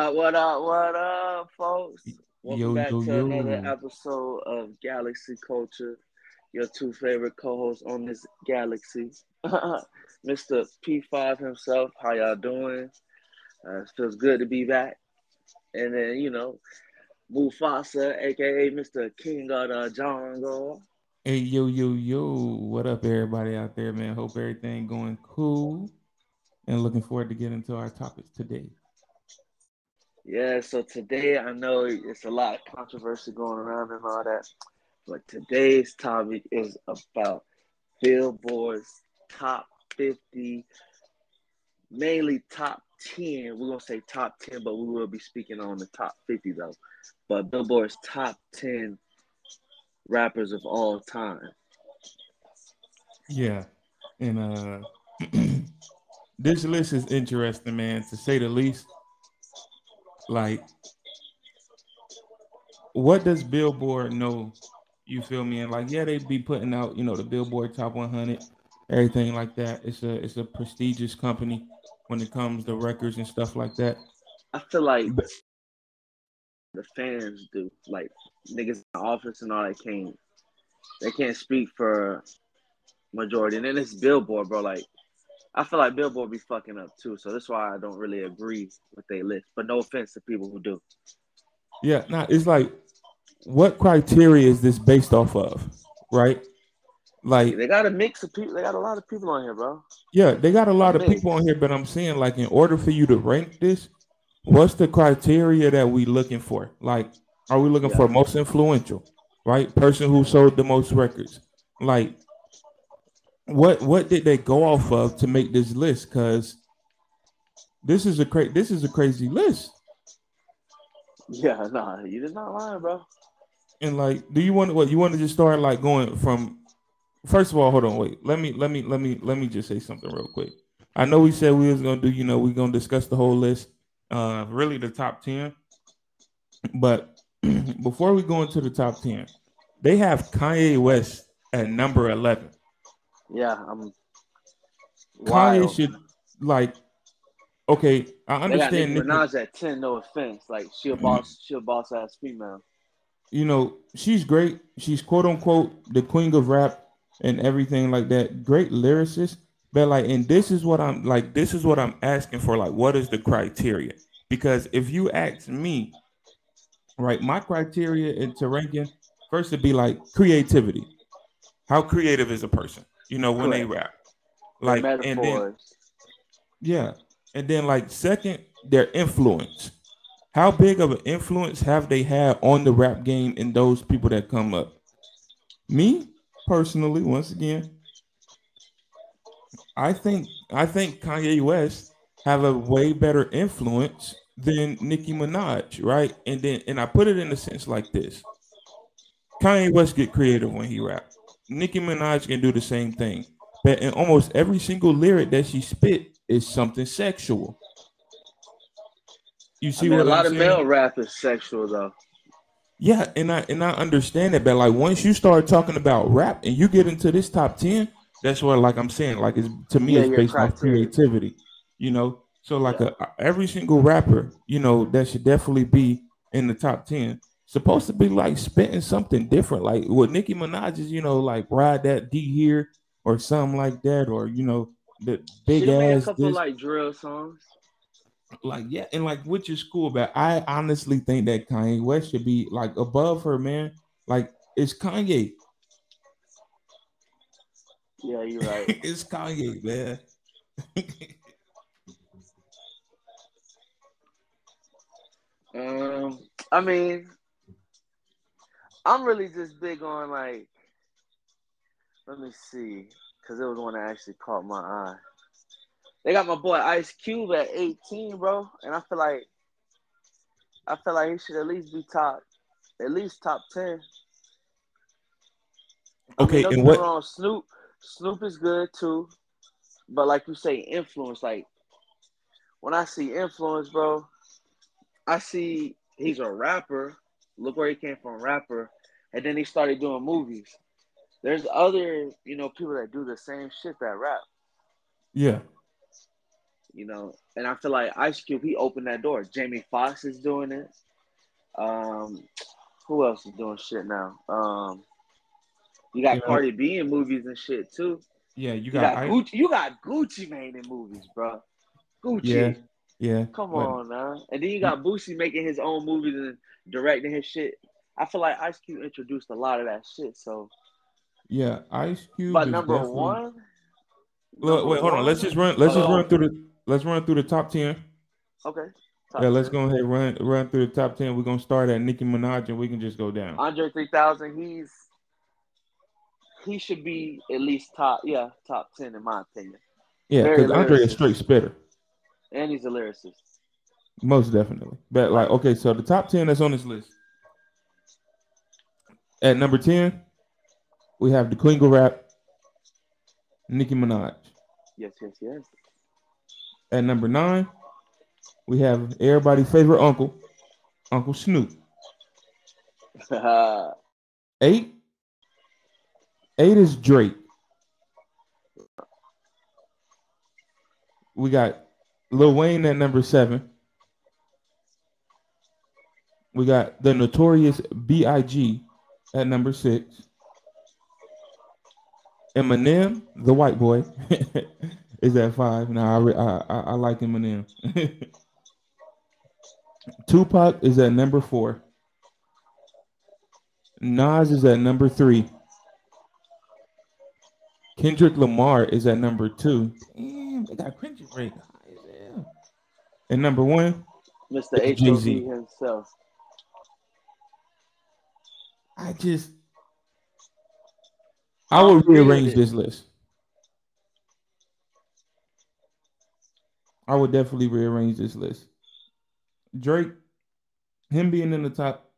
Uh, what up? What up, folks? Welcome yo, back yo, to yo. another episode of Galaxy Culture. Your two favorite co-hosts on this galaxy, Mr. P5 himself. How y'all doing? Uh, it feels good to be back. And then you know, Mufasa, aka Mr. King of the Jungle. Hey yo yo yo, what up everybody out there, man? Hope everything going cool, and looking forward to getting into our topics today. Yeah, so today I know it's a lot of controversy going around and all that, but today's topic is about Billboard's top 50, mainly top 10. We're going to say top 10, but we will be speaking on the top 50 though. But Billboard's top 10 rappers of all time. Yeah. And uh this list is interesting, man, to say the least like what does Billboard know? You feel me? And like, yeah, they be putting out, you know, the Billboard Top 100, everything like that. It's a it's a prestigious company when it comes to records and stuff like that. I feel like but, the fans do, like niggas in the office and all that can't they can't speak for majority. And then it's Billboard, bro. Like I feel like Billboard be fucking up too, so that's why I don't really agree with their list. But no offense to people who do. Yeah, now it's like, what criteria is this based off of, right? Like they got a mix of people. They got a lot of people on here, bro. Yeah, they got a lot of people on here, but I'm saying like, in order for you to rank this, what's the criteria that we looking for? Like, are we looking yeah. for most influential, right? Person who sold the most records, like what what did they go off of to make this list? Because this is a cra- this is a crazy list. Yeah, nah, you did not lie, bro. And like, do you want what you want to just start like going from? First of all, hold on, wait. Let me let me let me let me just say something real quick. I know we said we was gonna do, you know, we're gonna discuss the whole list, uh, really the top ten. But before we go into the top ten, they have Kanye West at number eleven. Yeah, I'm. Kanye wild. should like. Okay, I understand. Nicki Minaj at ten. No offense, like she a boss. Mm. she a boss ass female. You know, she's great. She's quote unquote the queen of rap and everything like that. Great lyricist, but like, and this is what I'm like. This is what I'm asking for. Like, what is the criteria? Because if you ask me, right, my criteria into ranking first would be like creativity. How creative is a person? You know, when Correct. they rap. Like the and then yeah. And then like second, their influence. How big of an influence have they had on the rap game and those people that come up? Me personally, once again, I think I think Kanye West have a way better influence than Nicki Minaj, right? And then and I put it in a sense like this. Kanye West get creative when he rap. Nicki Minaj can do the same thing, but in almost every single lyric that she spit is something sexual. You see I mean, what a lot I'm of saying? male rap is sexual though. Yeah, and I and I understand it, but like once you start talking about rap and you get into this top ten, that's what like I'm saying, like it's to me yeah, it's based on creativity, you know. So like yeah. a, every single rapper, you know, that should definitely be in the top ten supposed to be like spitting something different. Like what Nicki Minaj is, you know, like ride that D here or something like that, or you know, the big she ass. a couple this. like drill songs. Like yeah, and like which is cool, but I honestly think that Kanye West should be like above her, man. Like it's Kanye. Yeah, you're right. it's Kanye, man. um, I mean, I'm really just big on like, let me see, because it was one that actually caught my eye. They got my boy Ice Cube at 18, bro, and I feel like, I feel like he should at least be top, at least top 10. Okay, I mean, and what? Wrong. Snoop, Snoop is good too, but like you say, influence. Like when I see influence, bro, I see he's a rapper, Look where he came from, rapper, and then he started doing movies. There's other, you know, people that do the same shit that rap. Yeah. You know, and I feel like Ice Cube he opened that door. Jamie Foxx is doing it. Um, who else is doing shit now? Um, you got Cardi B in movies and shit too. Yeah, you You got, got I- Gucci. You got Gucci Mane in movies, bro. Gucci. Yeah. yeah. Come but- on now. And then you got Boosie making his own movies and directing his shit. I feel like Ice Cube introduced a lot of that shit. So, Yeah, Ice Cube. but is number definitely- one. Look, number wait, hold on. Let's just run. Let's just Uh, run through the. Let's run through the top ten. Okay. Top Yeah, let's go ahead run run through the top ten. We're gonna start at Nicki Minaj and we can just go down. Andre 3000, he's he should be at least top, yeah, top 10 in my opinion. Yeah, because Andre is straight spitter, And he's a lyricist. most definitely. But like, okay, so the top ten that's on this list. At number ten, we have the of Rap, Nicki Minaj. Yes, yes, yes. At number nine, we have everybody's favorite uncle, Uncle Snoop. Eight, eight is Drake. We got Lil Wayne at number seven. We got the notorious B.I.G. at number six. Eminem, the white boy, is at five. Now I, re- I, I I like Eminem. Tupac is at number four. Nas is at number three. Kendrick Lamar is at number two. Damn, they got Kendrick rate high as hell. And number one, Mr. It's Jay-Z. himself. I just I would rearrange this list. I would definitely rearrange this list. Drake, him being in the top,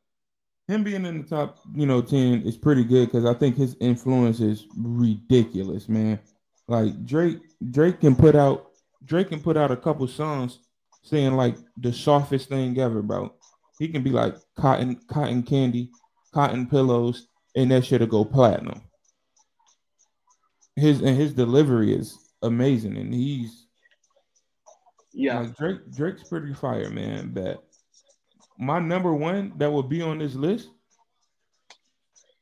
him being in the top, you know, ten is pretty good because I think his influence is ridiculous, man. Like Drake, Drake can put out, Drake can put out a couple songs saying like the softest thing ever, bro. He can be like cotton, cotton candy, cotton pillows, and that shit'll go platinum. His and his delivery is amazing, and he's Yeah. like Drake. Drake's pretty fire, man. But my number one that would be on this list,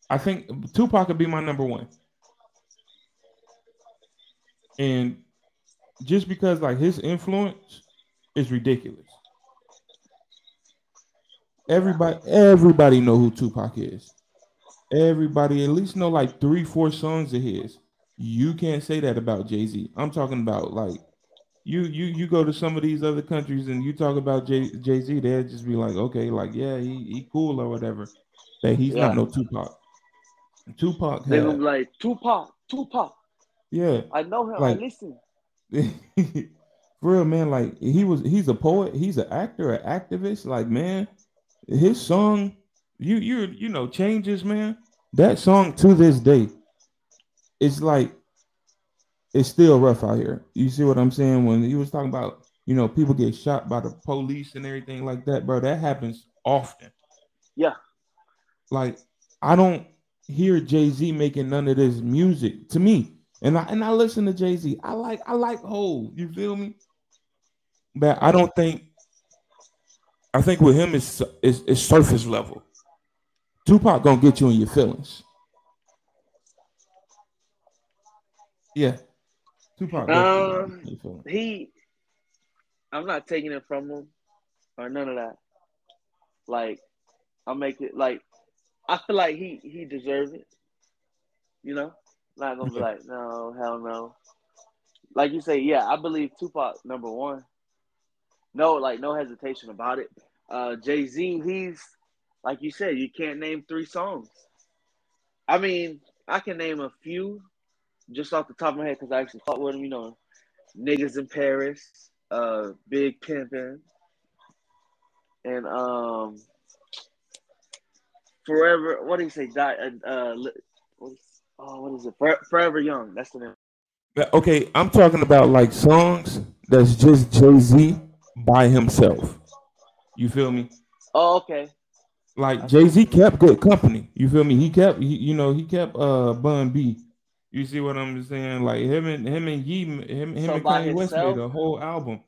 I think Tupac would be my number one, and just because like his influence is ridiculous. Everybody, everybody know who Tupac is. Everybody at least know like three, four songs of his. You can't say that about Jay Z. I'm talking about like you, you, you go to some of these other countries and you talk about Jay Jay Z. They'll just be like, okay, like yeah, he, he cool or whatever. But he's Yeah. not no Tupac. Tupac, They had, like, Tupac, Tupac. yeah, I know him. Like- I listen. for real, man. Like he was, he's a poet, he's an actor, an activist. Like man, his song, you you you know, changes, man. That song to this day, it's like it's still rough out here. You see what I'm saying? When he was talking about, you know, people get shot by the police and everything like that, bro. That happens often. Yeah. Like I don't hear Jay Z making none of this music to me, and I and I listen to Jay Z. I like I like Hove. You feel me? But I don't think. I think with him it's it's, it's surface level. Tupac gonna get you in your feelings. Yeah, Tupac. Um, gets you in your feelings. He, I'm not taking it from him or none of that. Like, I'll make it like, I feel like he he deserves it. You know, not gonna be like, no, hell no. Like you say, yeah, I believe Tupac number one. No, like no hesitation about it. Uh, Jay Z, he's like you said, you can't name three songs. I mean, I can name a few just off the top of my head because I actually fought with him. You know, niggas in Paris, uh, Big Pimpin', and um, Forever. What do you say? Die. Uh, uh what is, oh, what is it? Fore- Forever Young. That's the name. Okay, I'm talking about like songs that's just Jay Z by himself. You feel me? Oh, okay. Like Jay Z kept good company. You feel me? He kept, he, you know, he kept uh Bun B You see what I'm saying? Like him and him and Ye, him, him So and Kanye West made a whole album.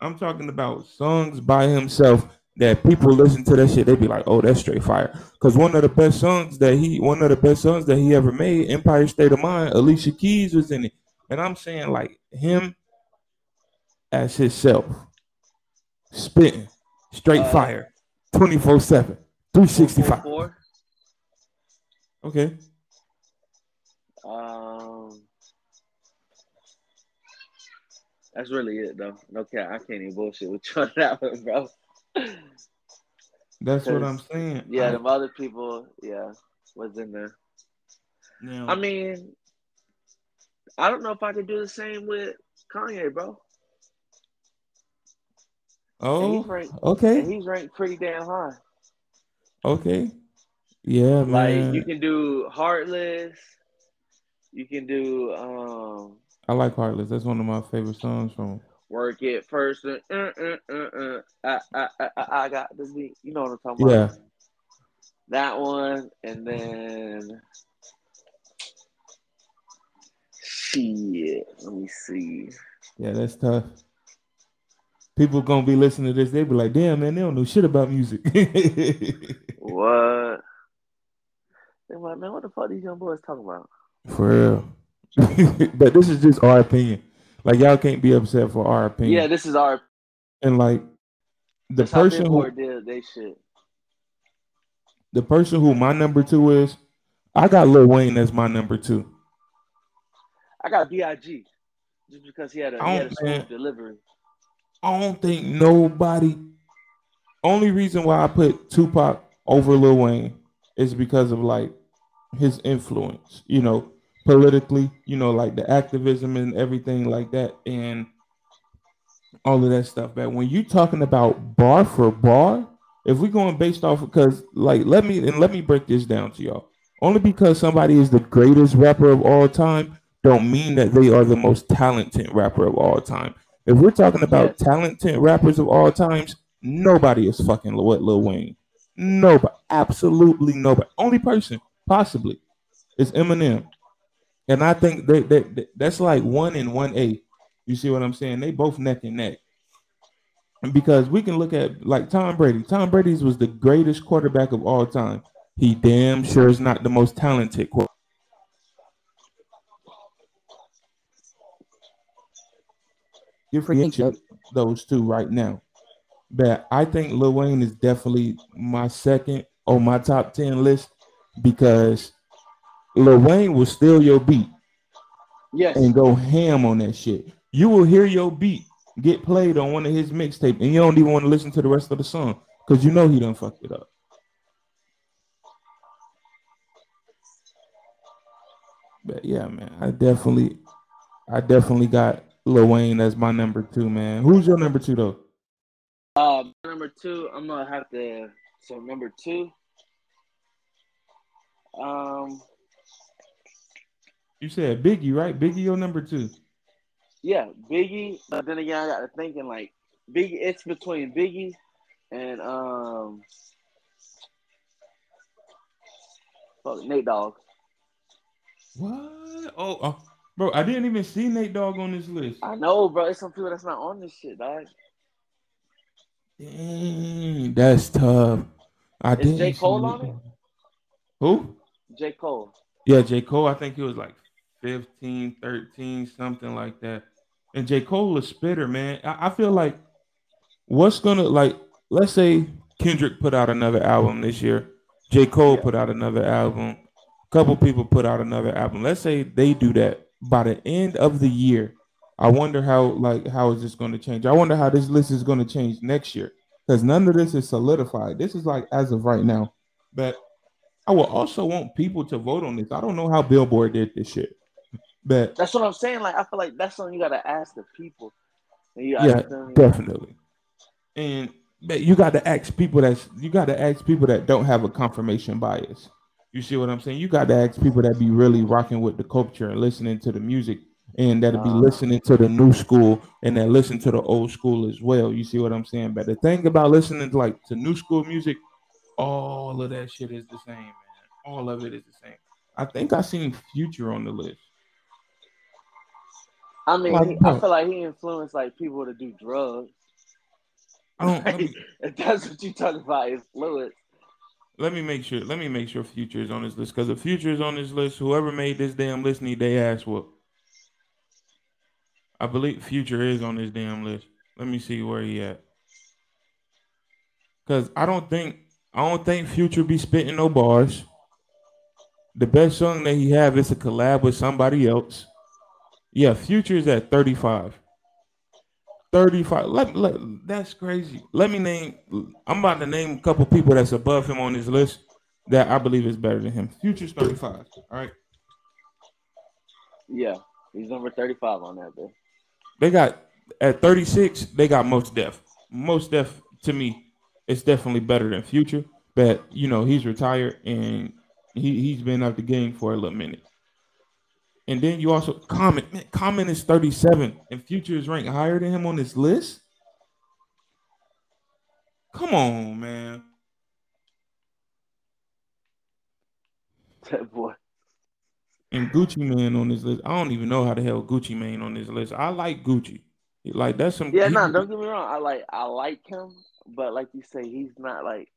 I'm talking about songs by himself that people listen to that shit. They'd be like, "Oh, that's straight fire." Because one of the best songs that he, one of the best songs that he ever made, Empire State of Mind, Alicia Keys was in it. And I'm saying like him as himself, spitting straight Uh, fire, 24 7, 365. 444? Okay. Um, that's really it though. No cap, I can't even bullshit with you on that one, bro. That's what I'm saying. Yeah, them other people, yeah, was in there. now, I mean, I don't know if I could do the same with Kanye, bro. Oh, ranked, okay, he's ranked pretty damn high. okay, yeah, Like man. you can do Heartless, you can do um I like Heartless. That's one of my favorite songs from. him. Work It First. Uh, uh, uh, uh, uh, I, I, I, I got the beat. You know what I'm talking about? Yeah, That one, and then shit. Let me see. yeah, that's tough. People gonna be listening to this. They be like, "Damn, man, they don't know shit about music." What? They're like, man, what the fuck these young boys talking about? For real. but this is just our opinion. Like y'all can't be upset for our opinion. Yeah, this is our. and like the That's person who did they shit. the person who my number two is, I got Lil Wayne as my number two. I got Big just because he had a, he had a delivery. I don't think nobody. Only reason why I put Tupac over Lil Wayne is because of like his influence, you know, politically, you know, like the activism and everything like that, and all of that stuff. But when you're talking about bar for bar, if we're going based off, because like let me and let me break this down to y'all. Only because somebody is the greatest rapper of all time, don't mean that they are the most talented rapper of all time. If we're talking about talented rappers of all times, nobody is fucking what Lil Wayne. Nobody, absolutely nobody. Only person possibly is Eminem, and I think that that that's like one and one A. You see what I'm saying? They both neck and neck. And because we can look at like Tom Brady. Tom Brady's was the greatest quarterback of all time. He damn sure is not the most talented. Qu- Differentiate those two right now. But I think Lil Wayne is definitely my second on my top ten list because Lil Wayne will steal your beat Yes. and go ham on that shit. You will hear your beat get played on one of his mixtape, and you don't even want to listen to the rest of the song because you know he done fucked it up. But yeah, man, I definitely, I definitely got Lil Wayne as my number two, man. Who's your number two though? Um, number two, I'm gonna have to. So number two, um, You said Biggie, right? Biggie, your number two. yeah, Biggie. But then again, I got to thinking like Biggie. It's between Biggie and um, fuck, Nate Dogg. What? Oh, oh, bro, I didn't even see Nate Dogg on this list. I know, bro. It's some people that's not on this shit, dog. Dang, that's tough. I Is didn't J. Cole see on it? Who? J. Cole. Yeah, J. Cole, I think he was like 15, 13, something like that. And J. Cole is spitter, man. I, I feel like what's gonna like, let's say Kendrick put out another album this year. J. Cole Yeah. put out another album. A couple people put out another album. Let's say they do that by the end of the year. I wonder how like how is this going to change? I wonder how this list is going to change next year because none of this is solidified. This is like as of right now. But I will also want people to vote on this. I don't know how Billboard did this shit, but That's what I'm saying. Like, I feel like that's something you gotta ask the people. Yeah, gotta tell me- definitely. And but you got to ask people that's you got to ask people that don't have a confirmation bias. You see what I'm saying? You got to ask people that be really rocking with the culture and listening to the music, and that'll be listening to the new school and that listen to the old school as well. You see what I'm saying? But the thing about listening to like to new school music, all of that shit is the same, man. All of it is the same. I think I seen Future on the list. I mean, Like, he. I feel like he influenced like people to do drugs. I don't, me, if that's what you talking about, influence. Let me make sure. Let me make sure Future is on this list because if Future is on this list, whoever made this damn list need they ass whoop. I believe Future is on this damn list. Let me see where he at. Cause I don't think I don't think Future be spitting no bars. The best song that he have is a collab with somebody else. Yeah, Future is at 35. 35. Let, let, that's crazy. Let me name I'm about to name a couple people that's above him on this list that I believe is better than him. Future's 35. All right. Yeah, he's number thirty-five on that, bro. They got at 36, they got Mos Def. Mos Def to me it's definitely better than Future. But you know, he's retired and he, he's been out the game for a little minute. And then you also Common, man, Common is 37 and Future is ranked higher than him on this list. Come on, man. That boy. And Gucci Mane on this list. I don't even know how the hell Gucci Mane on this list. I like Gucci. Like that's some Yeah, no, don't get me wrong. I like I like him, but like you say, he's not like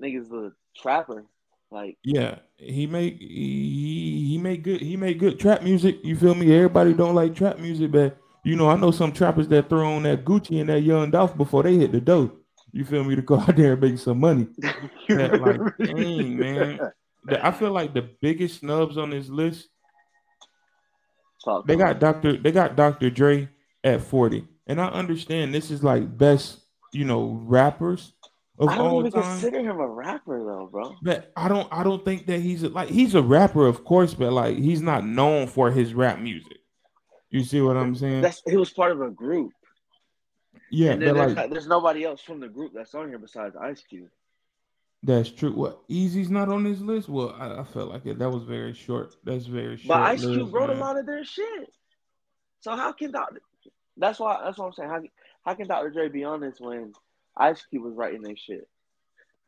niggas a trapper. Like Yeah, he make he he make good he make good trap music. You feel me? Everybody don't like trap music, but you know I know some trappers that throw on that Gucci and that Young Dolph before they hit the dough. You feel me? To go out there and make some money. Yeah, like, dang, man. I feel like the biggest snubs on this list Talk they got. Dr. They got Dr. Dre at forty, and I understand this is like best you know rappers of I don't all even time. consider him a rapper though, bro. But I don't I don't think that he's a, like he's a rapper, of course, but like he's not known for his rap music. You see what I'm saying? That's he was part of a group. Yeah, and then but there's, like there's nobody else from the group that's on here besides Ice Cube. that's true. What Eazy's not on this list? Well, I, I felt like it. That was very short. That's very short. But Ice list, Cube wrote man. a lot of their shit. So how can Dr. That's why that's what I'm saying. How how can Dr. Dre be on this when Ice Cube was writing their shit?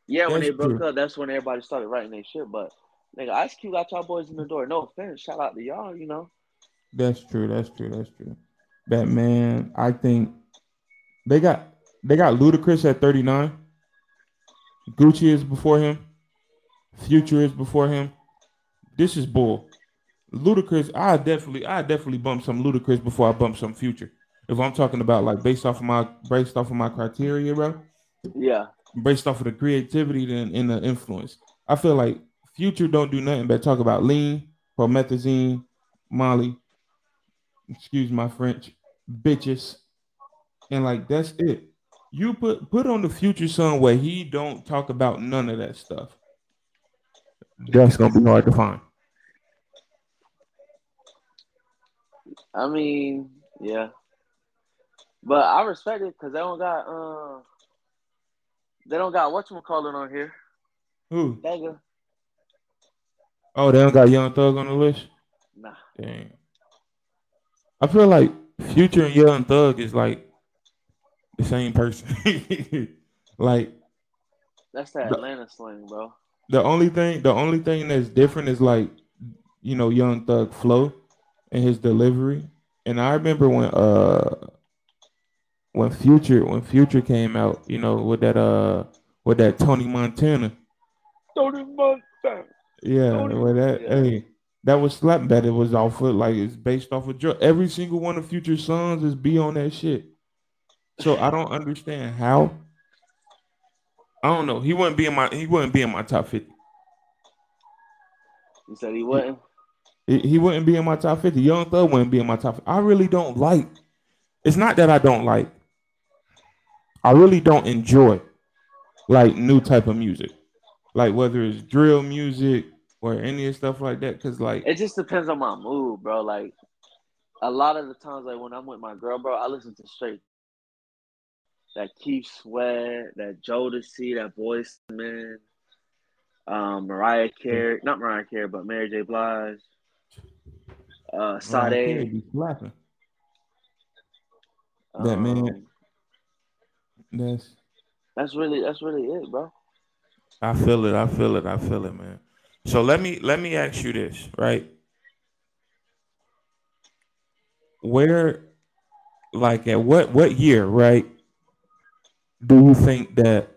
Yeah, when they broke true. up, that's when everybody started writing their shit. But nigga, Ice Cube got y'all boys in the door. No offense, shout out to y'all. You know, That's true. That's true. That's true. But man, I think they got they got Ludacris at 39. Gucci is before him. Future is before him. This is bull. Ludacris, I definitely, I definitely bump some Ludacris before I bump some Future. If I'm talking about like based off of my based off of my criteria, bro, yeah. based off of the creativity and, and the influence. I feel like Future don't do nothing but talk about lean, promethazine, Molly, excuse my French, bitches, and like that's it. You put put on the Future son where he don't talk about none of that stuff. That's gonna be hard to find. I mean, yeah. But I respect it because they don't got uh they don't got whatchamacallit on here. Who? Nigga. Oh, they don't got Young Thug on the list. Nah. Dang. I feel like Future and Young Thug is like the same person. like That's that The- Atlanta slang, bro. the only thing, the only thing that's different is like, you know, Young Thug flow and his delivery. And I remember when uh when Future when Future came out, you know, with that uh with that Tony Montana. Tony Montana. Yeah, Tony- well that Yeah. hey, that was slap that it was off of like it's based off of dr- every single one of Future songs is be on that shit. So I don't understand how. I don't know. He wouldn't be in my he wouldn't be in my top fifty. He said he wouldn't. He, he wouldn't be in my top fifty. Young Thug wouldn't be in my top. 50. I really don't like. It's not that I don't like. I really don't enjoy like new type of music, like whether it's drill music or any of stuff like that. Cause like It just depends on my mood, bro. Like a lot of the times, like when I'm with my girl, bro, I listen to straight that Keith Sweat, that Jodeci, that Boyz II Men, um, Mariah Carey, not Mariah Carey, but Mary J. Blige, uh, Sade. be slapping. That man- um, That's That's really that's really it, bro. I feel it. I feel it. I feel it, man. So let me let me ask you this, right? where, like, at what what year, right? Do you think that,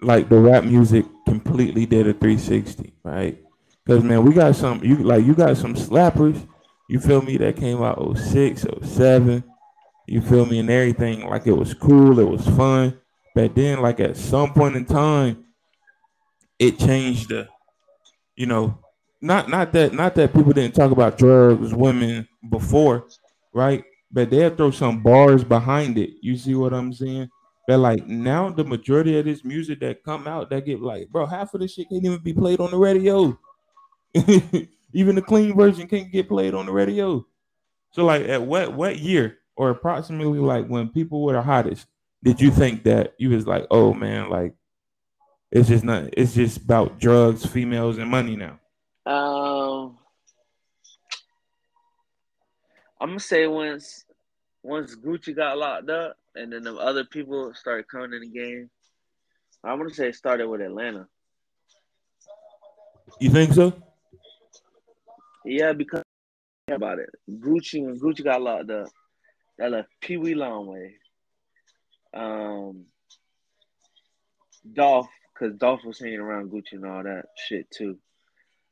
like, the rap music completely did a 360, right? Because man, we got some you like you got some slappers. You feel me? That came out 06, 07. You feel me? And everything like it was cool, it was fun. But then, like at some point in time, it changed the, you know, not not that not that people didn't talk about drugs, women before, right? But they'll throw some bars behind it. You see what I'm saying? But like now, the majority of this music that come out that get like, bro, half of this shit can't even be played on the radio. Even the clean version can't get played on the radio. So like at what what year or approximately like when people were the hottest, did you think that you was like, oh man, like it's just not it's just about drugs, females, and money now? Um I'm gonna say once once Gucci got locked up and then the other people started coming in the game, I'm gonna say it started with Atlanta. You think so? Yeah, because about it. Gucci when Gucci got locked up, that left Pee Wee Longway. Um Dolph, because Dolph was hanging around Gucci and all that shit too.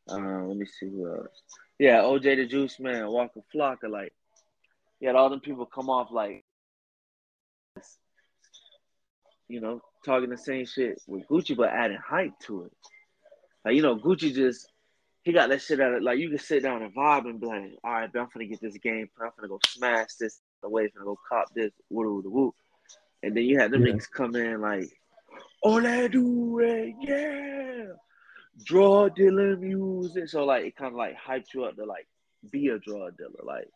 Um, let me see who else. Yeah, OJ the Juice Man, Waka Flocka, like he had all them people come off like you know, talking the same shit with Gucci but adding hype to it. Like, you know, Gucci just he got that shit out of like you can sit down and vibe and be like, all right, I'm gonna get this game, I'm gonna go smash this away, gonna go cop this, woo woo woo. And then you had them yeah. niggas come in like, all I do it, yeah. Drug dealer music. So like it kind of like hyped you up to like be a drug dealer. Like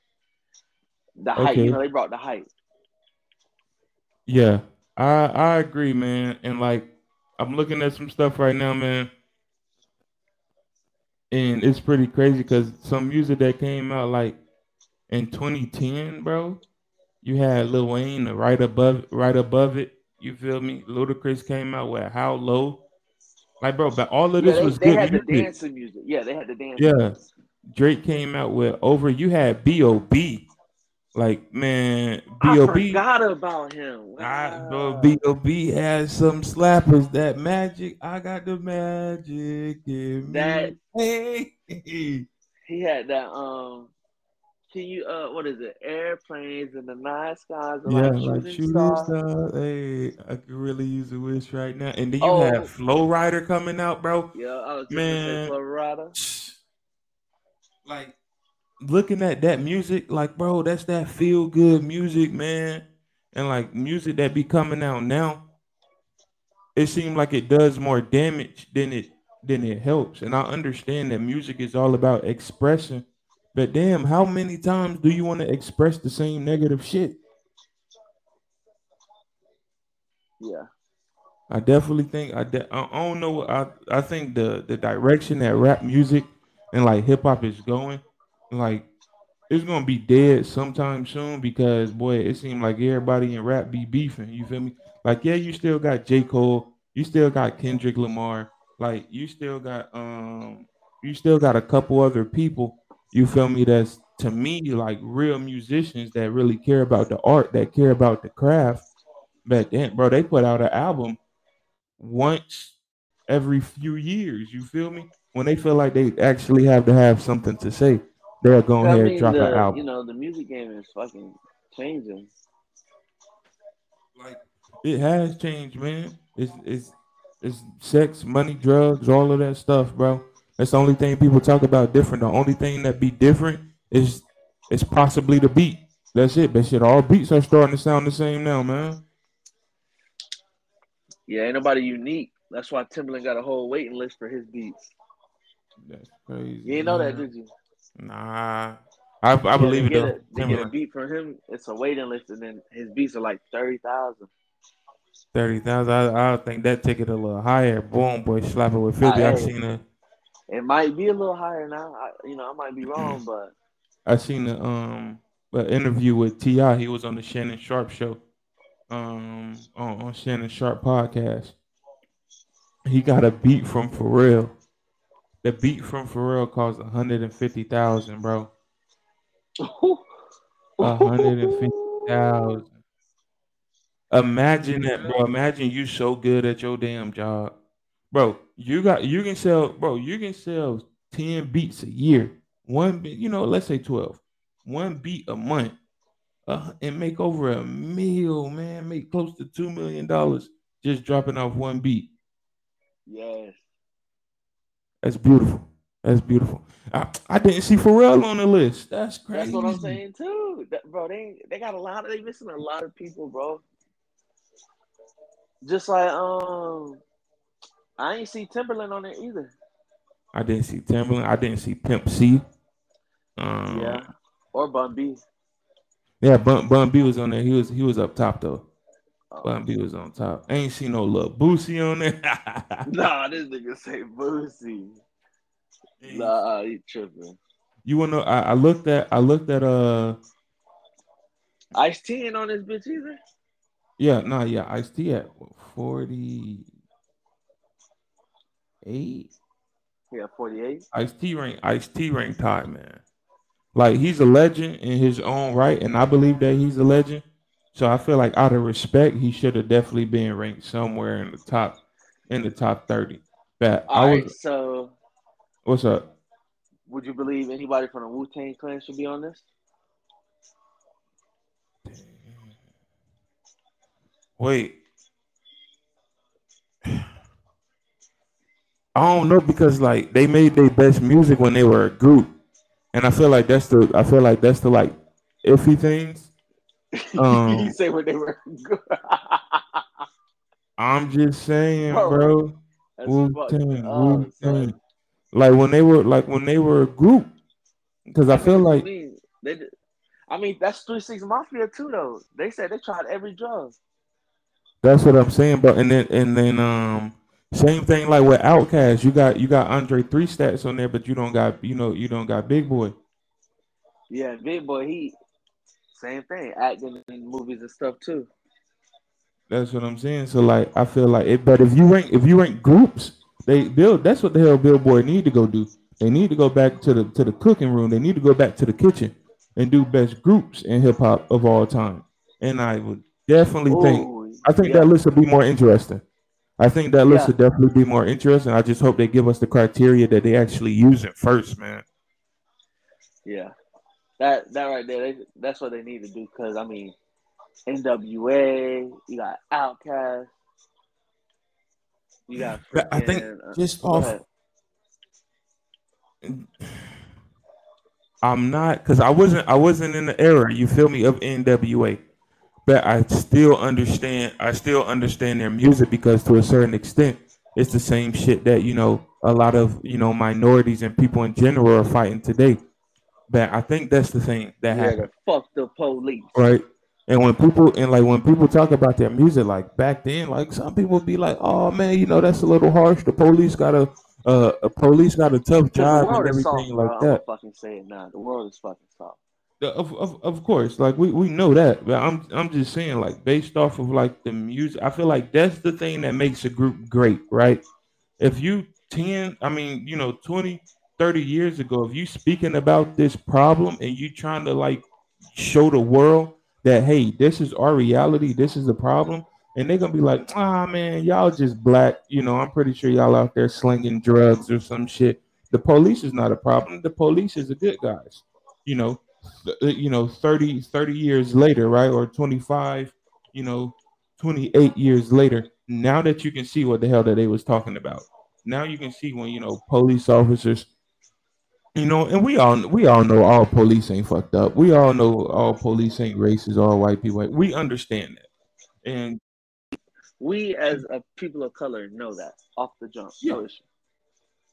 the okay. hype, you know, they brought the hype. Yeah, I I agree, man. And like I'm looking at some stuff right now, man and it's pretty crazy because some music that came out like in 2010, bro. You had Lil Wayne right above, right above it. You feel me? Ludacris came out with How Low, like bro. But all of this yeah, they, was they good. Had the dancing music. Yeah, they had the dance. Yeah. Drake came out with Over. You had B.O.B. Like man, B.O.B. forgot about him. Wow. I, B.O.B. had some slappers. That magic, I got the magic in that, me. he had that. Um, can you uh, what is it? Airplanes in the night skies. Yeah, like shooting, shooting stars. Hey, I could really use a wish right now. And then you oh. have Flo Rida coming out, bro. Yeah, I was man. Flo Rida. Like looking at that music, like, bro, that's that feel good music, man. And like music that be coming out now, it seems like it does more damage than it than it helps. And I understand that music is all about expression. But damn, how many times do you want to express the same negative shit? Yeah. I definitely think I de- I don't know I I think the the direction that rap music and like hip hop is going like it's gonna be dead sometime soon because boy, it seemed like everybody in rap be beefing. You feel me? Like, yeah, you still got J. Cole, you still got Kendrick Lamar, like you still got um you still got a couple other people, you feel me, that's to me like real musicians that really care about the art, that care about the craft. But then, bro, they put out an album once every few years. You feel me? When they feel like they actually have to have something to say they'll go ahead and drop the, an album. You know, the music game is fucking changing. Like it has changed, man. It's it's it's sex, money, drugs, all of that stuff, bro. That's the only thing people talk about different. The only thing that be different is is possibly the beat. That's it. But shit, all beats are starting to sound the same now, man. Yeah, ain't nobody unique. That's why Timbaland got a whole waiting list for his beats. That's crazy. You ain't know that, did you? Nah, I, I yeah, believe it. Though. They get a beat from him. It's a waiting list, and then his beats are like thirty thousand. Thirty thousand. I, I think that ticket a little higher. Boom, boy, slap it with fifty. I, I seen it. It might be a little higher now. I, you know, I might be wrong, but I seen the um an interview with Ti. He was on the Shannon Sharpe show, um on, on Shannon Sharpe podcast. He got a beat from Pharrell the beat from Pharrell cost one hundred and fifty thousand, bro. A hundred and fifty thousand. Imagine that, bro. Imagine you so good at your damn job, bro. You got you can sell, bro. You can sell ten beats a year. One, you know, let's say twelve. One beat a month, uh, and make over a meal, man. Make close to two million dollars just dropping off one beat. Yes. That's beautiful. That's beautiful. I, I didn't see Pharrell on the list. That's crazy. That's what I'm saying too, that, bro. They they got a lot of they missing a lot of people, bro. Just like um, I ain't see Timbaland on there either. I didn't see Timbaland. I didn't see Pimp C. Um, yeah, or Bun B. Yeah, Bun, Bun B was on there. He was he was up top though. Bun B was on top. I ain't see no Lil Boosie on there. nah, this nigga say Boosie. Nah, he tripping. You wanna know? I, I looked at I looked at uh Ice T ain't on this bitch either. yeah nah yeah Ice T at forty eight. Yeah, 48. Ice T rank Ice T rank high, man. Like he's a legend in his own right, and I believe that he's a legend. So I feel like out of respect, he should have definitely been ranked somewhere in the top in the top thirty. But All I right, was so what's up? would you believe anybody from the Wu Tang Clan should be on this? Wait. I don't know because like they made their best music when they were a group, and I feel like that's the I feel like that's the like iffy things. Um, you say when they were. I'm just saying, Bro, bro. Wu fucked Tang, Wu-Tang. Like when they were like when they were a group, because I feel mean, like I mean, they did- I mean, that's Three Six Mafia too, though. They said they tried every drug. that's what I'm saying. But and then and then um same thing like with Outkast, you got you got Andre Three Stacks on there, but you don't got you know you don't got Big Boi. Yeah, Big Boi, he same thing, acting in movies and stuff too. That's what I'm saying. So like I feel like it, but if you rank if you rank groups, they build that's what the hell Billboard need to go do. They need to go back to the to the cooking room. They need to go back to the kitchen and do best groups in hip hop of all time. And I would definitely think I think yeah. that list would be more interesting. I think that list Yeah. would definitely be more interesting. I just hope they give us the criteria that they actually use it first, man. Yeah, that that right there, they, that's what they need to do. Cause I mean, NWA, you got Outkast, you got. But I think freaking, uh, just off. I'm not because I wasn't I wasn't in the era, you feel me, of NWA. But I still understand I still understand their music because to a certain extent it's the same shit that, you know, a lot of, you know, minorities and people in general are fighting today. But I think that's the thing that yeah, happened. the fuck the police. right? And when people and like when people talk about their music, like back then, like some people be like, "Oh man, you know that's a little harsh. The police got a uh, a police got a tough job and everything soft, bro. like I'm gonna that." fucking say it now. The world is fucking soft. Of, of of course, like we, we know that, but I'm I'm just saying, like based off of like the music, I feel like that's the thing that makes a group great, right? If you 10, I mean, you know, 20, 30 years ago, if you speaking about this problem and you trying to like show the world that hey, this is our reality, this is the problem, and they're gonna be like, ah man, y'all just black, you know, I'm pretty sure y'all out there slinging drugs or some shit. The police is not a problem. The police is the good guys, you know th- uh, you know 30 30 years later right or 25 you know 28 years later now that you can see what the hell that they was talking about now you can see when you know police officers you know and we all we all know all police ain't fucked up we all know all police ain't racist all white people we understand that and We as a people of color know that off the jump. No issue.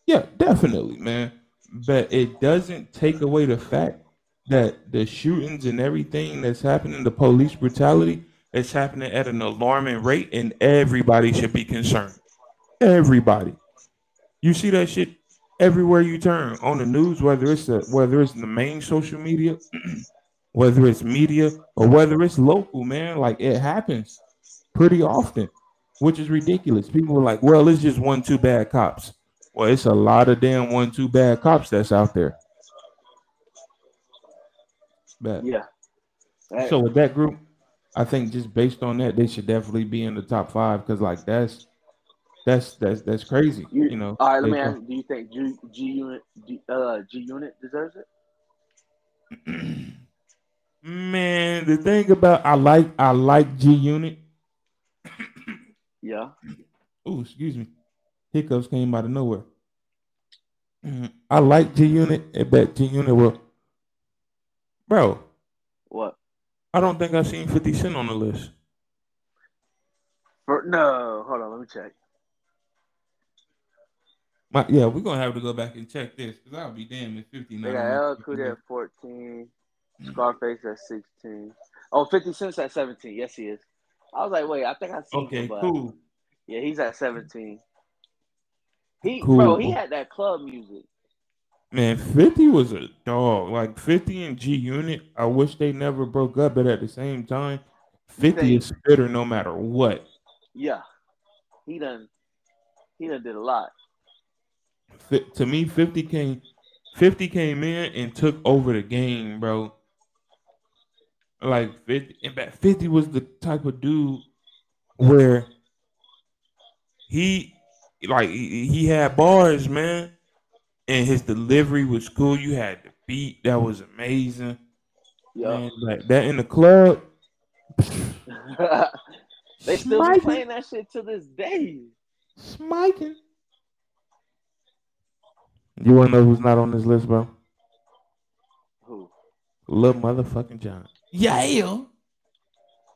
Yeah, definitely, man. But it doesn't take away the fact that the shootings and everything that's happening, the police brutality, is happening at an alarming rate, and everybody should be concerned. Everybody. You see that shit everywhere you turn on the news, whether it's the, whether it's the main social media, whether it's media, or whether it's local, man. Like it happens pretty often, which is ridiculous. People are like, "Well, it's just one, two bad cops." Well, it's a lot of damn one, two bad cops that's out there. But Yeah. Right. So with that group, I think just based on that, they should definitely be in the top five because like that's that's that's that's crazy. You- You, know. All right, let me come- ask. Do you think G, G Unit, G, uh, G Unit deserves it? Man, the thing about I like I like G Unit. Yeah. Oh, excuse me. Hiccups came out of nowhere. I like G Unit, but G Unit will. Bro, What? I don't think I seen 50 Cent on the list. For, no, hold on. Let me check. My, yeah, we're gonna have to go back and check this because I'll be damned if 50 They got L Cool at 14, mm. Scarface at 16. Oh, 50 Cent's at 17. Yes, he is. I was like, wait, I think I seen Okay, him, but cool. yeah, he's at 17. He, Cool. bro, he had that club music. Man, 50 was a dog. Like 50 and G Unit, I wish they never broke up, but at the same time, 50 Same. is spitter no matter what. Yeah, he done, he done did a lot. To me, 50 came 50 came in and took over the game, bro. Like 50 in fact, 50 was the type of dude where he like he, had bars, man. And his delivery was cool. You had the beat that was amazing. Yeah, like that in the club. they still be Smiting. playing that shit to this day. Smiking. You wanna know who's not on this list, bro? Who? Lil motherfucking Jon. Yeah.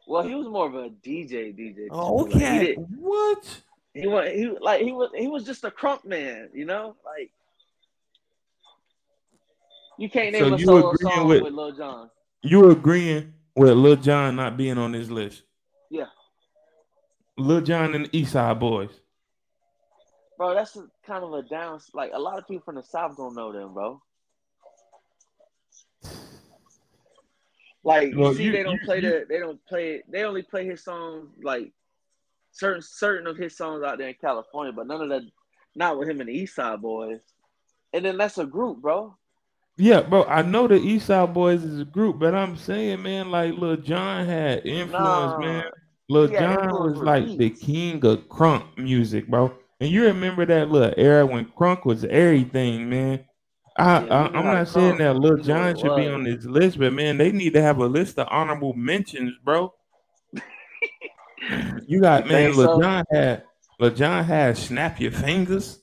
Well, he was more of a DJ. DJ. Oh, Like, he, okay. what? he was he like he was he was just a crunk man. You know, like you can't name So a you solo agreeing song with- with Lil Jon. You agreeing with Lil Jon not being on this list? Yeah. Lil Jon and the East Side Boyz. Bro, that's a, kind of a down. Like a lot of people from the South don't know them, bro. Like you Well, see, you- they don't you- play you- the. They don't play. They only play his songs like certain certain of his songs out there in California, but none of that. Not with him and the East Side Boyz. And then that's a group, bro. Yeah, bro. I know the East Side Boyz is a group, but I'm saying, man, like Lil Jon had influence, Nah. man. Lil Jon was like the king of crunk music, bro. And you remember that little era when crunk was everything, man. I, yeah, I, I'm how not saying that Lil Jon should be on this list, but man, they need to have a list of honorable mentions, bro. you got You man, Lil so? Jon had Lil Jon had snap your fingers.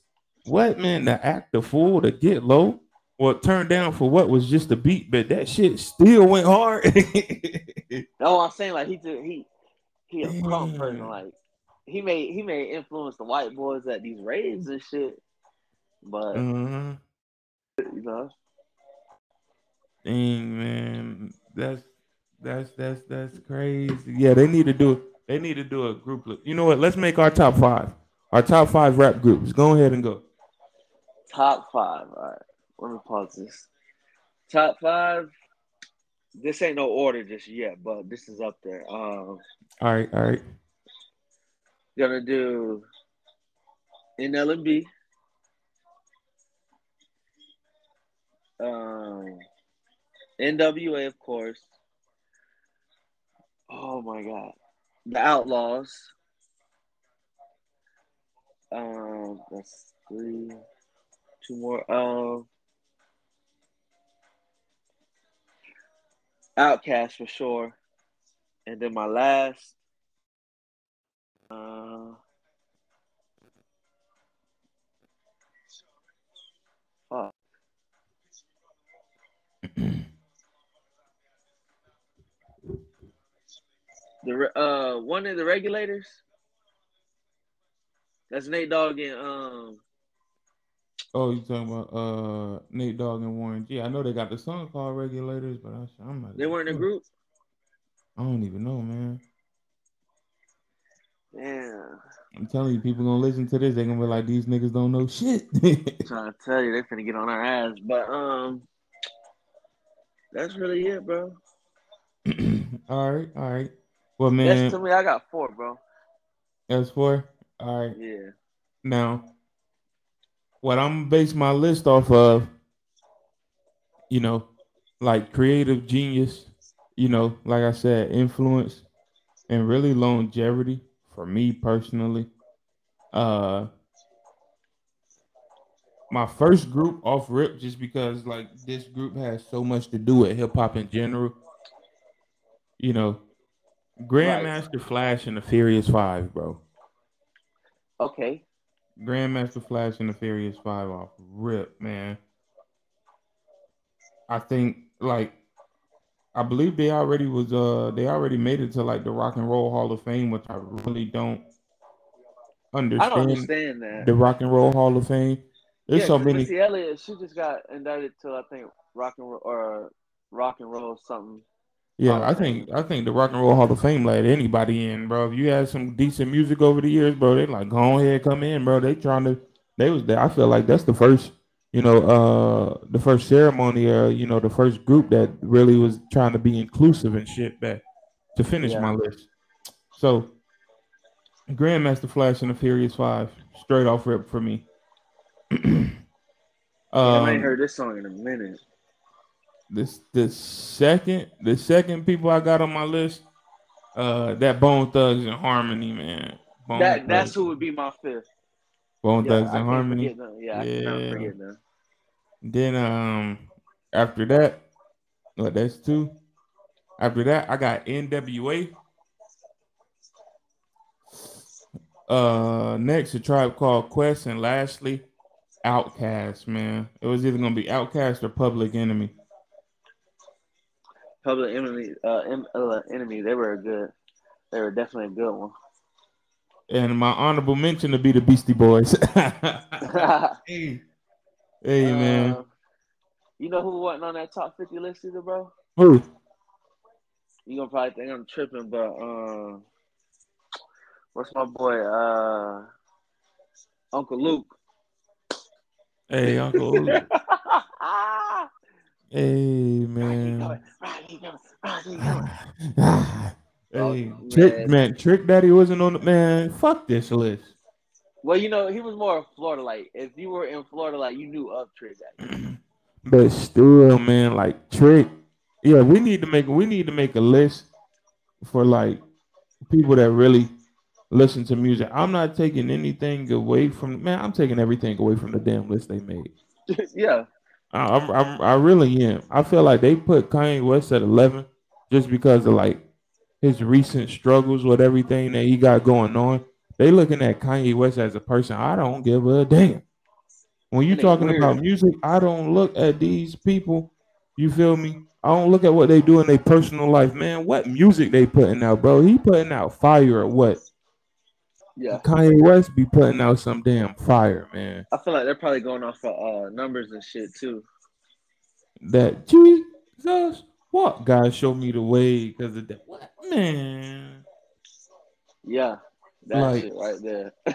What man, To act the fool to get low? Well, turn down for what was just a beat, but that shit still went hard. No, I'm saying like he did. He he a crunk person. Like he may he may influence the white boys at these raves and shit, but uh-huh. you know. Dang man, that's that's that's that's crazy. Yeah, they need to do they need to do a group. Look. You know what? Let's make our top five. Our top five rap groups. Go ahead and go. Top five. All right. Let me pause this. Top five. This ain't no order just yet, but this is up there. Um, All right, all right. Gonna do NLB. Um, NWA, of course. Oh my God, the Outlawz. Um, that's three. Two more. Um, OutKast for sure, and then my last. Uh, fuck. The uh one of the regulators. That's Nate Dogg and um Oh, you talking about uh Nate Dogg and Warren G? I know they got the song called Regulators, but I, I'm not. they weren't in a group. I don't even know, man. Yeah, I'm telling you, people gonna listen to this. They gonna be like, these niggas don't know shit. trying to tell you they're gonna get on our ass, but um, that's really it, bro. all right, all right. Well, That's man, to me. I got four, bro. That's four. all right. Yeah. Now, what I'm base my list off of, you know, like creative genius you know, like I said, influence and really longevity for me personally. Uh my first group off rip just because like this group has so much to do with hip hop in general. You know, Grandmaster right. Flash and the Furious Five, bro. Okay. Grandmaster Flash and the Furious Five off rip, man. I think like I believe they already was uh they already made it to like the Rock and Roll Hall of Fame, which I really don't understand. I don't understand that the Rock and Roll Hall of Fame. There's yeah, so many. Missy Elliott, she just got indicted to I think Rock and Roll or Rock and Roll something. Yeah, I think I think the Rock and Roll Hall of Fame let anybody in, bro. If you had some decent music over the years, bro, they like go ahead, come in, bro. They trying to they was there. I feel like that's the first you know, uh, the first ceremony, uh, you know, the first group that really was trying to be inclusive and shit back to finish yeah. my list. So, Grandmaster Flash and the Furious Five, straight off rip for me. um, I ain't heard this song in a minute. This the second the second people I got on my list, uh, that Bone Thugs-n-Harmony, man. Bone that Thugs. that's who would be my fifth. Bone yeah, Thugs-n-Harmony. Yeah, yeah. Then um after that, what that's two. After that, I got NWA. Uh next a tribe called Quest and lastly OutKast, man. It was either gonna be OutKast or Public Enemy. Public Enemy, uh, uh, Enemy, they were a good, they were definitely a good one. And my honorable mention to be the Beastie Boys. hey, uh, man. You know who wasn't on that top fifty list either, bro? Who? You gonna probably think I'm tripping, but um, what's my boy? Uh, Uncle Luke. Hey, Uncle Luke. hey man. hey, oh, Trick man. man, Trick Daddy wasn't on the man. Fuck this list. Well, you know, he was more Florida. Like, if you were in Florida, like you knew of Trick. but still, man, like Trick. Yeah, we need to make we need to make a list for like people that really listen to music. I'm not taking anything away from man. I'm taking everything away from the damn list they made. yeah, I'm, I'm I really am. I feel like they put Kanye West at 11 just because of like his recent struggles with everything that he got going on. They looking at Kanye West as a person. I don't give a damn. When you talking weird. about music, I don't look at these people. You feel me? I don't look at what they do in their personal life, man. What music they putting out, bro? He putting out fire or what? Yeah. Kanye West be putting out some damn fire, man. I feel like they're probably going off of uh, numbers and shit too. That Jesus, what God show me the way because of that. What man? Yeah, that like, shit right there.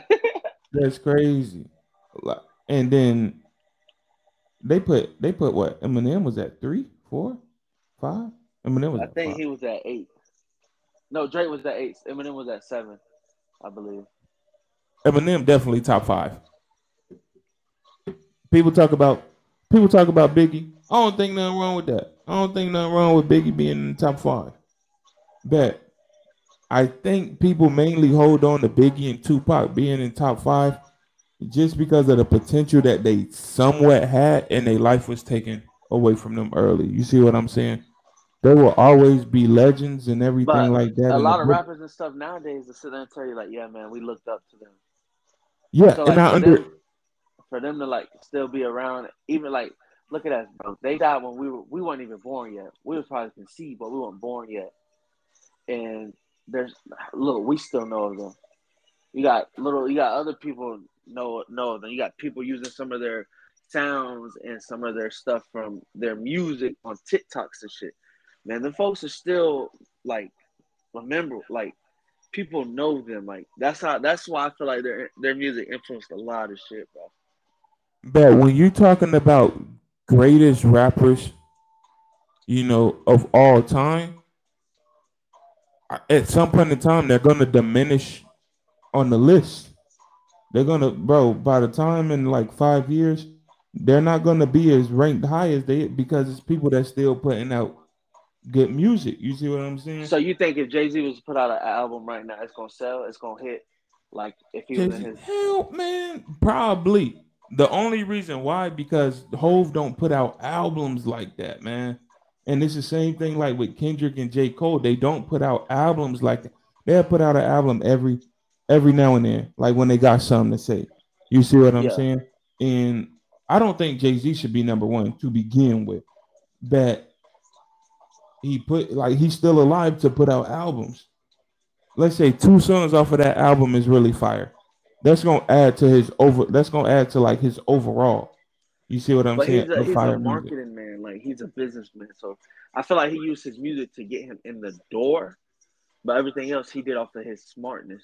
that's crazy. Like, and then they put they put what Eminem was at three, four, five. Eminem was. I think five. he was at eight. No, Drake was at eight. Eminem was at seven, I believe. Eminem definitely top five. People talk about people talk about Biggie. I don't think nothing wrong with that. I don't think nothing wrong with Biggie being in the top five. Bet I think people mainly hold on to Biggie and Tupac being in top five just because of the potential that they somewhat had and their life was taken away from them early. You see what I'm saying? There will always be legends and everything but like that. A lot of rappers and stuff nowadays will sit there and tell you like, yeah, man, we looked up to them. Yeah, so, like, and I under them, for them to like still be around, even like look at us, bro. They died when we were we weren't even born yet. We was probably conceived, but we weren't born yet. And there's look, we still know of them. You got little, you got other people know know of them. You got people using some of their sounds and some of their stuff from their music on TikToks and shit. Man, the folks are still like remember like people know them. Like that's how that's why I feel like their their music influenced a lot of shit, bro. But when you're talking about greatest rappers, you know, of all time, at some point in time they're gonna diminish on the list. They're gonna, bro. By the time in like five years, they're not gonna be as ranked high as they because it's people that still putting out good music. You see what I'm saying? So you think if Jay Z was to put out an album right now, it's gonna sell, it's gonna hit? Like if he was in his hell, man, probably. The only reason why because Hove don't put out albums like that, man. And it's the same thing like with Kendrick and J. Cole. They don't put out albums like that. They'll put out an album every every now and then, like when they got something to say. You see what I'm yeah. saying? And I don't think Jay Z should be number one to begin with. That he put like he's still alive to put out albums. Let's say two songs off of that album is really fire. That's gonna add to his over. That's gonna add to like his overall. You see what I'm but saying? He's a, he's a marketing music. man. Like he's a businessman. So I feel like he used his music to get him in the door, but everything else he did off of his smartness.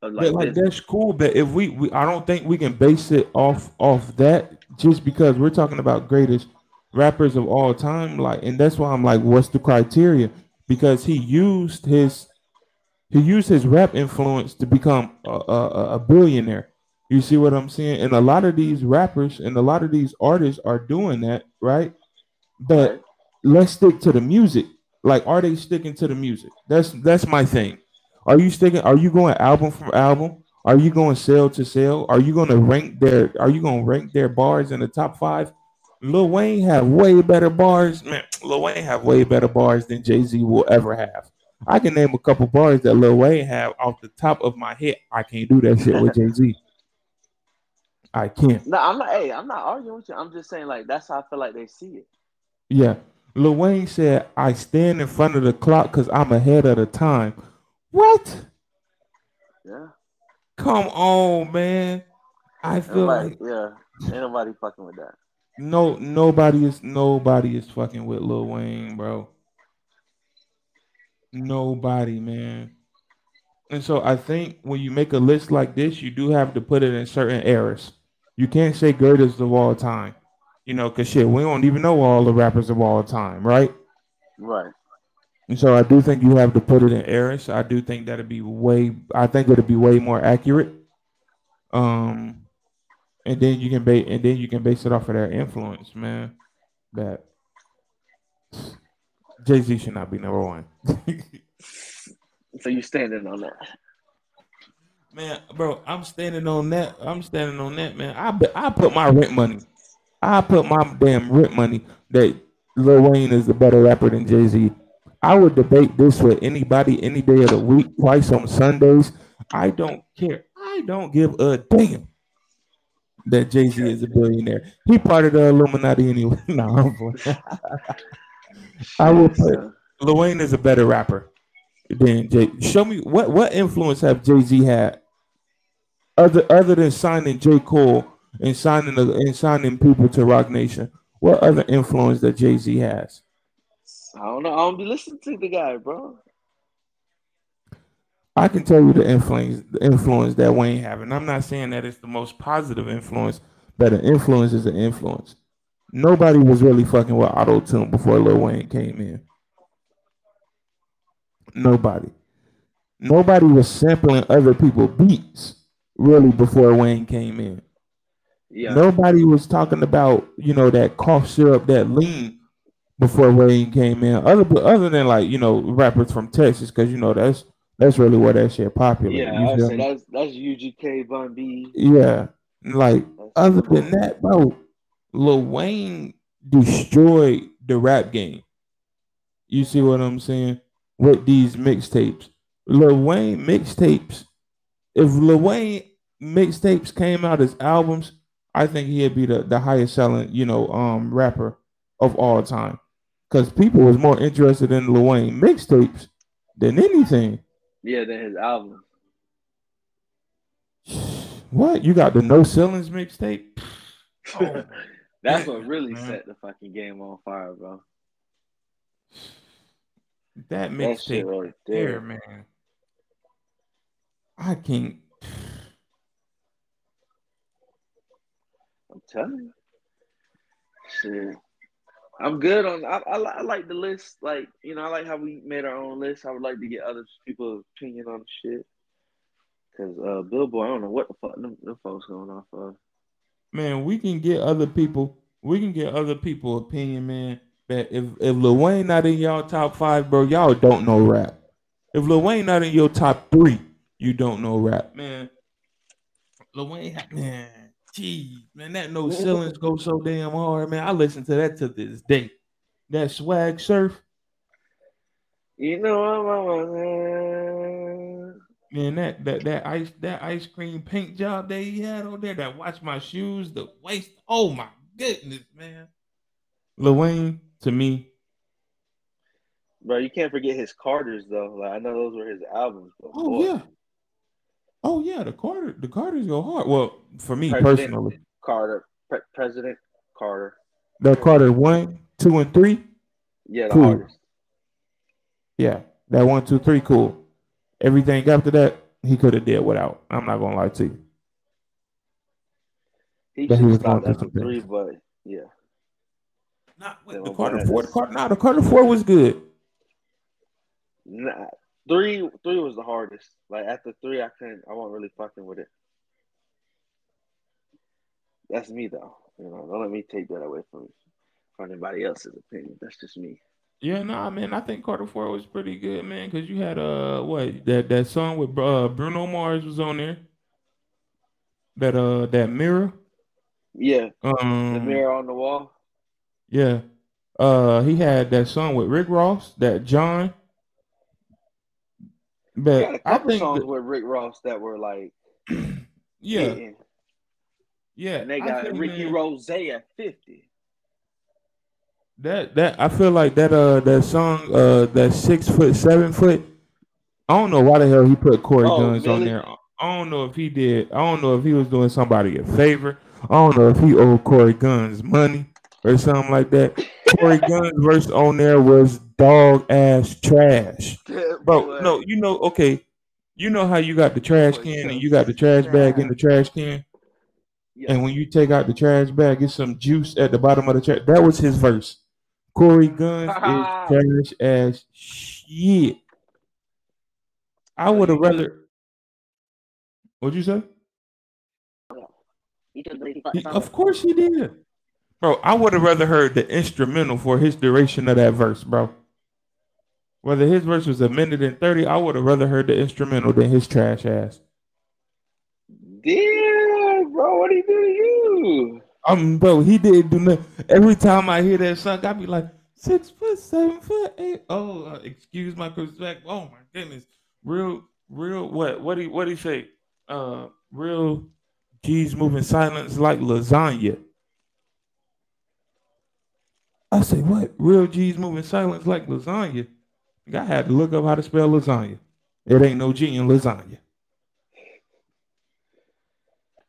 Like, yeah, like that's cool, but if we, we, I don't think we can base it off off that just because we're talking about greatest rappers of all time. Like, and that's why I'm like, what's the criteria? Because he used his he used his rap influence to become a, a, a billionaire. You see what I'm saying? And a lot of these rappers and a lot of these artists are doing that, right? But let's stick to the music. Like, are they sticking to the music? That's that's my thing. Are you sticking? Are you going album for album? Are you going sale to sale? Are you going to rank their? Are you going to rank their bars in the top five? Lil Wayne have way better bars. Man, Lil Wayne have way better bars than Jay Z will ever have. I can name a couple bars that Lil Wayne have off the top of my head. I can't do that shit with Jay Z. I can't. No, I'm not. Hey, I'm not arguing with you. I'm just saying like that's how I feel like they see it. Yeah, Lil Wayne said, "I stand in front of the clock because I'm ahead of the time." What? Yeah. Come on, man. I feel nobody, like yeah, ain't nobody fucking with that. No, nobody is nobody is fucking with Lil Wayne, bro. Nobody, man. And so I think when you make a list like this, you do have to put it in certain eras. You can't say greatest of all time, you know, because shit, we don't even know all the rappers of all time, right? Right. And so I do think you have to put it in eras. I do think that'd be way. I think it'd be way more accurate. Um, and then you can base and then you can base it off of their influence, man. That Jay Z should not be number one. so you standing on that? Man, bro, I'm standing on that. I'm standing on that, man. I I put my rent money. I put my damn rent money that Lil Wayne is a better rapper than Jay Z. I would debate this with anybody any day of the week, twice on Sundays. I don't care. I don't give a damn that Jay Z is a billionaire. He part of the Illuminati anyway. no, I will put Lil Wayne is a better rapper than Jay. Show me what what influence have Jay Z had other other than signing J Cole and signing the, and signing people to Roc Nation. What other influence that Jay Z has? I don't know. I don't be listening to the guy, bro. I can tell you the influence the influence that Wayne have, and I'm not saying that it's the most positive influence, but an influence is an influence. Nobody was really fucking with auto tune before Lil Wayne came in. Nobody. Nobody was sampling other people's beats really before Wayne came in. Yeah. Nobody was talking about, you know, that cough syrup, that lean before Wayne came in. Other other than like, you know, rappers from Texas, because you know that's that's really where that shit popular. Yeah, I say that's that's UGK Bun B. Yeah. Like that's other cool. than that, bro, Lil Wayne destroyed the rap game. You see what I'm saying? With these mixtapes. Lil Wayne mixtapes. If Lil Wayne mixtapes came out as albums, I think he'd be the, the highest selling, you know, um rapper of all time. Because people was more interested in Lil Wayne mixtapes than anything. Yeah, than his album. What? You got the No Ceilings mixtape? Oh, That's what really man. set the fucking game on fire, bro. That mixtape right there. there, man. I can't. Shit. I'm good on. I, I, I, like the list. Like you know, I like how we made our own list. I would like to get other people's opinion on the shit. Cause uh, Billboard, I don't know what the fuck them, them folks going off of. Man, we can get other people. We can get other people opinion, man. But if if Lil Wayne not in y'all top five, bro, y'all don't know rap. If Lil Wayne not in your top three, you don't know rap, man. Lil Wayne, man, geez, man, that no ceilings go so damn hard, man. I listen to that to this day. That swag surf. You know what I'm Man, that that that ice that ice cream paint job that he had on there, that watch my shoes, the waist. Oh my goodness, man. Lil Wayne, to me. Bro, you can't forget his Carters though. Like I know those were his albums. oh boy. yeah. Oh yeah, the Carter, the Carters go hard. Well, for me President personally, Carter, Pre- President Carter. The Carter one, two, and three. Yeah, the cool. hardest. Yeah, that one, two, three, cool. Everything after that, he could have did without. I'm not gonna lie to you. He should have stopped after three, but yeah. Not with the Carter Four. The Carter, nah, the Carter Four was good. Nah, three, three was the hardest. Like after three, I couldn't. I wasn't really fucking with it. That's me though. You know, don't let me take that away from from anybody else's opinion. That's just me. Yeah, nah, man. I think Carter Four was pretty good, man. Cause you had uh what that that song with uh, Bruno Mars was on there. That uh that mirror. Yeah. Um, the mirror on the wall. Yeah. Uh, he had that song with Rick Ross, that John. But got a couple I think songs that, with Rick Ross that were like, yeah, hitting. yeah. And they got Ricky Rose at fifty. That that I feel like that uh that song uh that six foot seven foot. I don't know why the hell he put Corey oh, Guns really? on there. I don't know if he did. I don't know if he was doing somebody a favor. I don't know if he owed Cory Gunz money or something like that. Cory Gunz verse on there was dog ass trash. Bro, no, you know, okay. You know how you got the trash can and you got the trash bag in the trash can? And when you take out the trash bag, get some juice at the bottom of the trash. That was his verse. Cory Gunz is trash as shit. I would have rather. What'd you say? He, of course he did. Bro, I would have rather heard the instrumental for his duration of that verse, bro. Whether his verse was a minute and 30, I would have rather heard the instrumental than his trash ass. Damn, bro, what he do to you? Um, bro, he didn't do nothing. Every time I hear that song, I be like, six foot, seven foot, eight. Oh, uh, excuse my respect. Oh my goodness, real, real. What? What he? What he say? Uh, real. G's moving silence like lasagna. I say, what? Real G's moving silence like lasagna. I had to look up how to spell lasagna. It ain't no G in lasagna.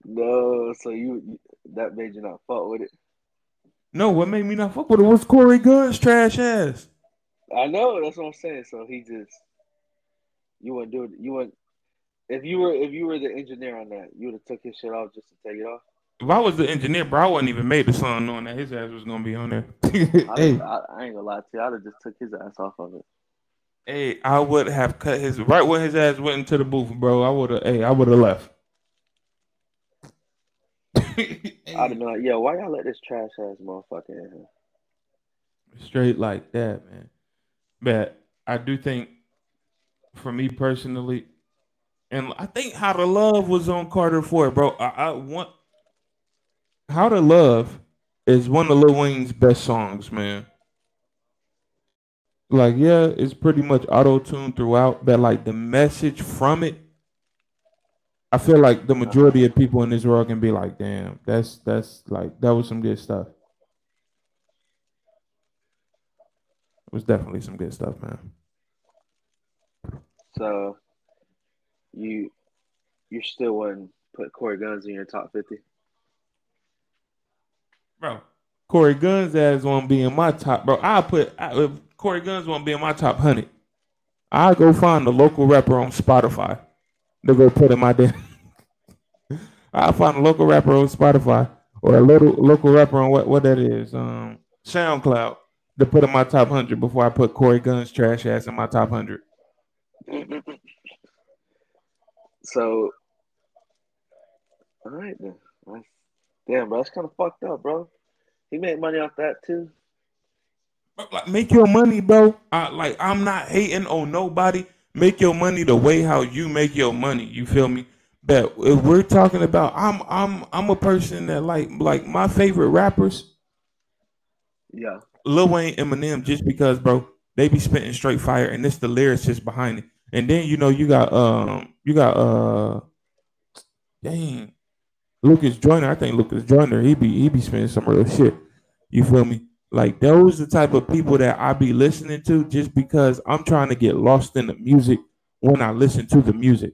No, so you that made you not fuck with it. No, what made me not fuck with it was Cory Gunz trash ass. I know, that's what I'm saying. So he just you wouldn't do it. You wouldn't if you were if you were the engineer on that, you would have took his shit off just to take it off. If I was the engineer, bro, I wouldn't even made the song knowing that his ass was gonna be on there. hey. I, I, ain't gonna lie to you, I'd have just took his ass off of it. Hey, I would have cut his right when his ass went into the booth, bro. I would have. Hey, I would have left. hey. I'd have been like, yo, why y'all let this trash ass motherfucker in here? Straight like that, man. But I do think, for me personally, and I think How to Love was on Carter Four, bro. I, I want How to Love is one of Lil Wayne's best songs, man. Like, yeah, it's pretty much auto tuned throughout, but like the message from it, I feel like the majority of people in this world can be like, damn, that's that's like that was some good stuff. It was definitely some good stuff, man. So you you still wouldn't put Cory Gunz in your top fifty, bro. Cory Gunz as won't be in my top, bro. I put I, if Cory Gunz won't be in my top hundred. I go find a local rapper on Spotify to go put in my damn. I'll find a local rapper on Spotify or a little local rapper on what what that is, um, SoundCloud to put in my top hundred before I put Cory Gunz trash ass in my top hundred. So, all right then. Damn, bro, that's kind of fucked up, bro. He made money off that too. Like make your money, bro. I, like I'm not hating on nobody. Make your money the way how you make your money. You feel me? But if we're talking about, I'm I'm I'm a person that like like my favorite rappers. Yeah. Lil Wayne, Eminem, just because, bro, they be spitting straight fire, and it's the lyricist behind it. And then you know you got um you got uh dang Lucas Joyner. I think Lucas Joyner he be he be spitting some real shit. You feel me? Like those the type of people that I be listening to just because I'm trying to get lost in the music when I listen to the music.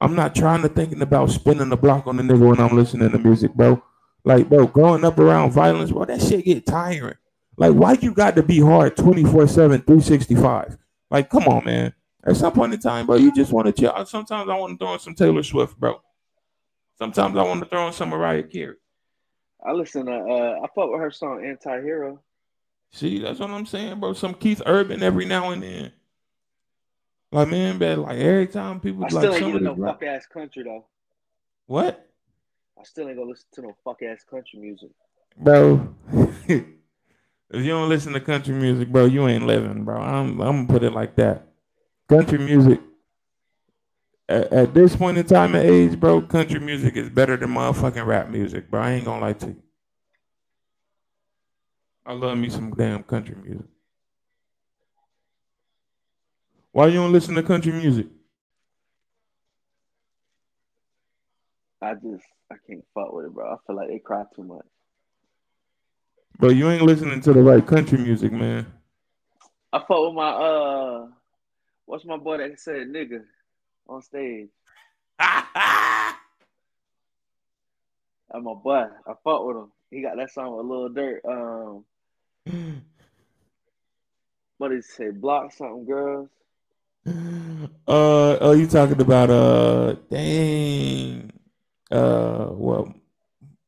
I'm not trying to thinking about spinning the block on the nigga when I'm listening to music, bro. Like, bro, growing up around violence, bro, that shit get tiring. Like, why you got to be hard 24 7, 365? Like, come on, man. At some point in time, bro, you just want to chill. Sometimes I want to throw in some Taylor Swift, bro. Sometimes I want to throw in some Mariah Carey. I listen to, uh, I fuck with her song Anti Hero. See, that's what I'm saying, bro. Some Keith Urban every now and then. Like, man, but like every time people I like still ain't somebody no fuck ass country though. what, I still ain't gonna listen to no fuck ass country music. bro? if you don't listen to country music, bro, you ain't living, bro. I'm I'm gonna put it like that. Country music at, at this point in time and age, bro, country music is better than motherfucking rap music, bro. I ain't gonna lie to you. I love me some damn country music. Why you don't listen to country music? I just I can't fuck with it, bro. I feel like they cry too much. Bro, you ain't listening to the right country music, man. I fuck with my uh what's my boy that said nigga on stage? I'm a boy. I fought with him. He got that song with Lil Durk. Um what did he say? Block something girls. uh oh, you talking about uh dang uh well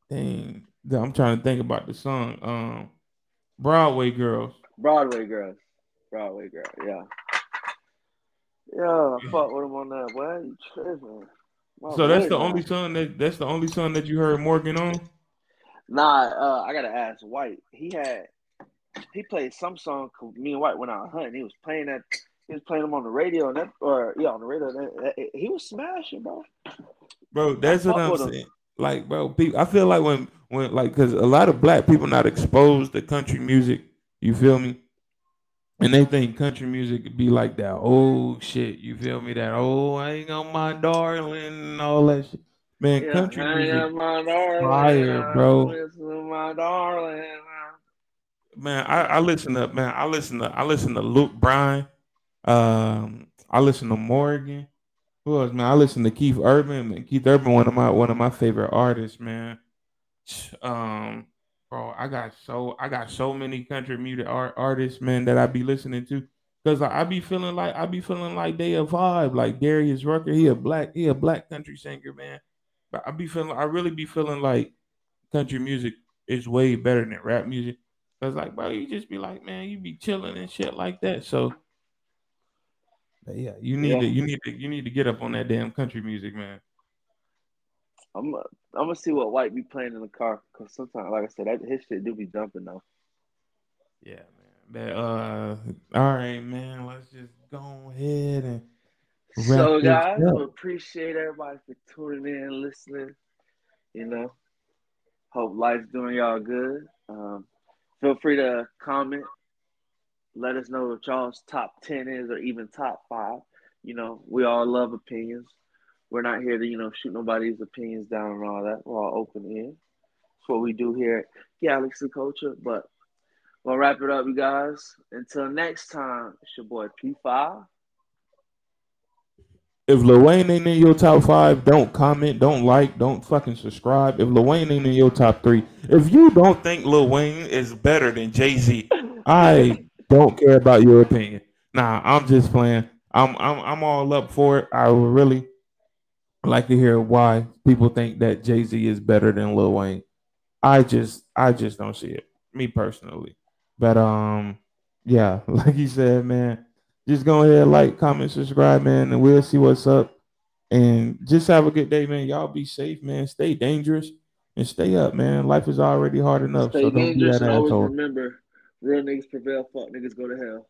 dang I'm trying to think about the song um Broadway Girls. Broadway girls. Broadway girl, yeah. Yeah, I fuck with him on that. Boy, you tripping. My So that's the only song that that's the only song that you heard Morgan on. Nah, uh, I gotta ask White. He had he played some song. Me and White went out hunting. He was playing that. He was playing them on the radio and that, or yeah, on the radio. That, that- he was smashing, bro. Bro, that's what I'm saying. Like, bro, people, I feel like when when like because a lot of black people not exposed to country music. You feel me? And they think country music could be like that. Oh shit, you feel me? That oh, I ain't on my darling and all that shit. Man, Yeah, country I music, my darling, fire, bro. My darling. man. I, I listen to man. I listen to I listen to Luke Bryan. Um, I listen to Morgan. Who else, man? I listen to Keith Urban. Keith Urban, one of my one of my favorite artists, man. Um, bro, I got so I got so many country music art, artists, man, that I be listening to. Cause I, I be feeling like I be feeling like they a vibe, like Darius Rucker. He a black, he a black country singer, man. But I be feeling, I really be feeling like country music is way better than rap music. Cause like, bro, you just be like, man, you be chilling and shit like that. So, yeah, you need Yeah. to, you need to, you need to get up on that damn country music, man. I'm I'm gonna see what White be playing in the car because sometimes, like I said, that his shit do be jumping though. Yeah, man. But uh, all right, man. Let's just go ahead and So, guys, we appreciate everybody for tuning in, and listening. You know, hope life's doing y'all good. Um, feel free to comment. Let us know what y'all's top ten is, or even top five. You know, we all love opinions. We're not here to, you know, shoot nobody's opinions down and all that. We're all open in. That's what we do here at Galaxy Culture. But we'll wrap it up, you guys. Until next time, it's your boy P5. If Lil Wayne ain't in your top five, don't comment, don't like, don't fucking subscribe. If Lil Wayne ain't in your top three, if you don't think Lil Wayne is better than Jay Z, I don't care about your opinion. Nah, I'm just playing. I'm I'm I'm all up for it. I would really like to hear why people think that Jay Z is better than Lil Wayne. I just I just don't see it, me personally. But um, yeah, like you said, man, just go ahead, like, comment, subscribe, man, and we'll see what's up. And just have a good day, man. Y'all be safe, man. Stay dangerous and stay up, man. Life is already hard enough, Stay so don't be dangerous that and always remember Real niggas prevail. Fuck niggas go to hell.